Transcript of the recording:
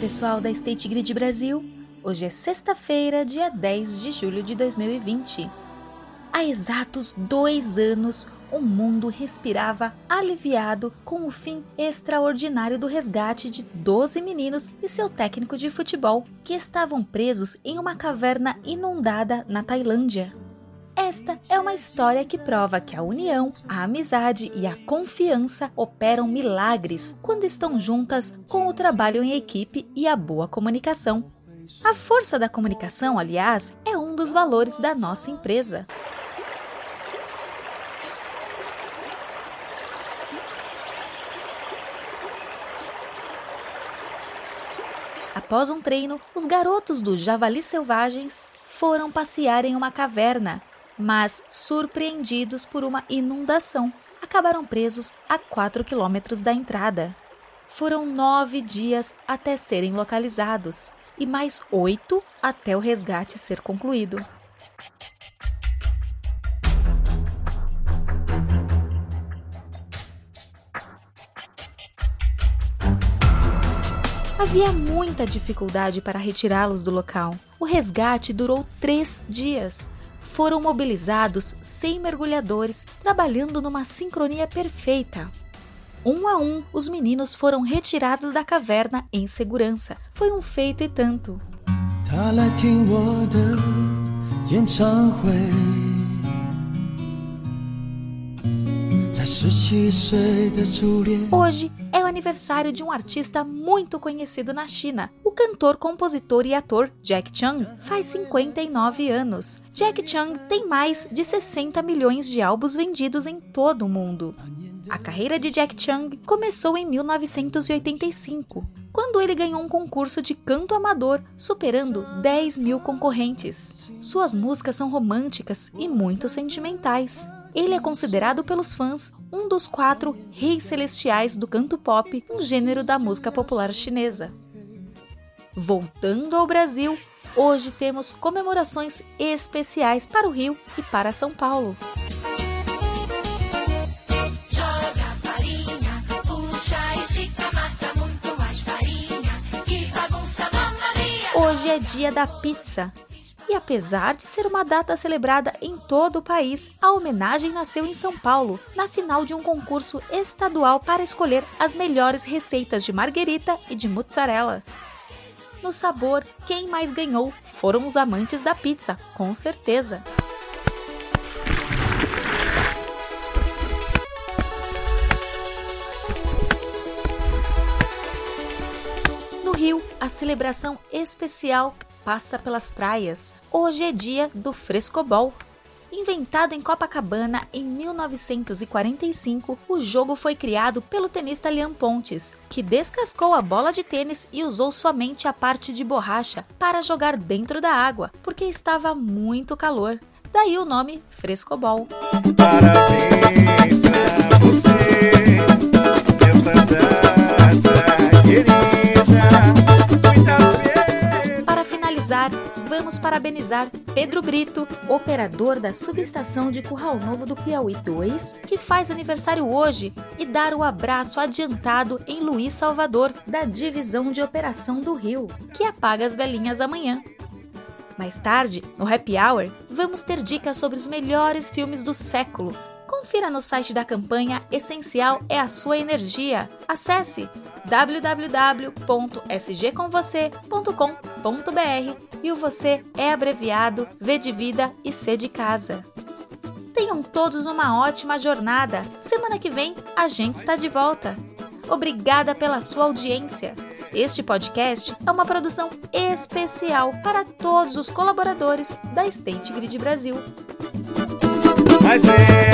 pessoal da State Grid Brasil! Hoje é sexta-feira, dia 10 de julho de 2020. Há exatos dois anos, o mundo respirava aliviado com o fim extraordinário do resgate de 12 meninos e seu técnico de futebol que estavam presos em uma caverna inundada na Tailândia. Esta é uma história que prova que a união, a amizade e a confiança operam milagres quando estão juntas com o trabalho em equipe e a boa comunicação. A força da comunicação, aliás, é um dos valores da nossa empresa. Após um treino, os garotos dos Javalis Selvagens foram passear em uma caverna mas surpreendidos por uma inundação, acabaram presos a 4 quilômetros da entrada. Foram nove dias até serem localizados e mais oito até o resgate ser concluído. Havia muita dificuldade para retirá-los do local. O resgate durou três dias foram mobilizados 100 mergulhadores trabalhando numa sincronia perfeita. Um a um, os meninos foram retirados da caverna em segurança. Foi um feito e tanto. Hoje é o aniversário de um artista muito conhecido na China. Cantor, compositor e ator Jack Chung faz 59 anos. Jack Chung tem mais de 60 milhões de álbuns vendidos em todo o mundo. A carreira de Jack Chung começou em 1985, quando ele ganhou um concurso de canto amador, superando 10 mil concorrentes. Suas músicas são românticas e muito sentimentais. Ele é considerado pelos fãs um dos quatro reis celestiais do canto pop, um gênero da música popular chinesa. Voltando ao Brasil, hoje temos comemorações especiais para o Rio e para São Paulo. Hoje é dia da pizza e apesar de ser uma data celebrada em todo o país, a homenagem nasceu em São Paulo, na final de um concurso estadual para escolher as melhores receitas de marguerita e de mozzarella. No sabor, quem mais ganhou foram os amantes da pizza, com certeza. No Rio, a celebração especial passa pelas praias. Hoje é dia do frescobol. Inventado em Copacabana em 1945, o jogo foi criado pelo tenista Liam Pontes, que descascou a bola de tênis e usou somente a parte de borracha para jogar dentro da água, porque estava muito calor. Daí o nome Frescobol. Parabéns vamos parabenizar Pedro Brito, operador da subestação de Curral Novo do Piauí 2, que faz aniversário hoje, e dar o abraço adiantado em Luiz Salvador, da Divisão de Operação do Rio, que apaga as velhinhas amanhã. Mais tarde, no Happy Hour, vamos ter dicas sobre os melhores filmes do século. Confira no site da campanha Essencial é a sua energia. Acesse www.sgcomvocê.com.br e o você é abreviado V de vida e C de casa. Tenham todos uma ótima jornada. Semana que vem a gente está de volta. Obrigada pela sua audiência. Este podcast é uma produção especial para todos os colaboradores da State Grid Brasil. Parabéns.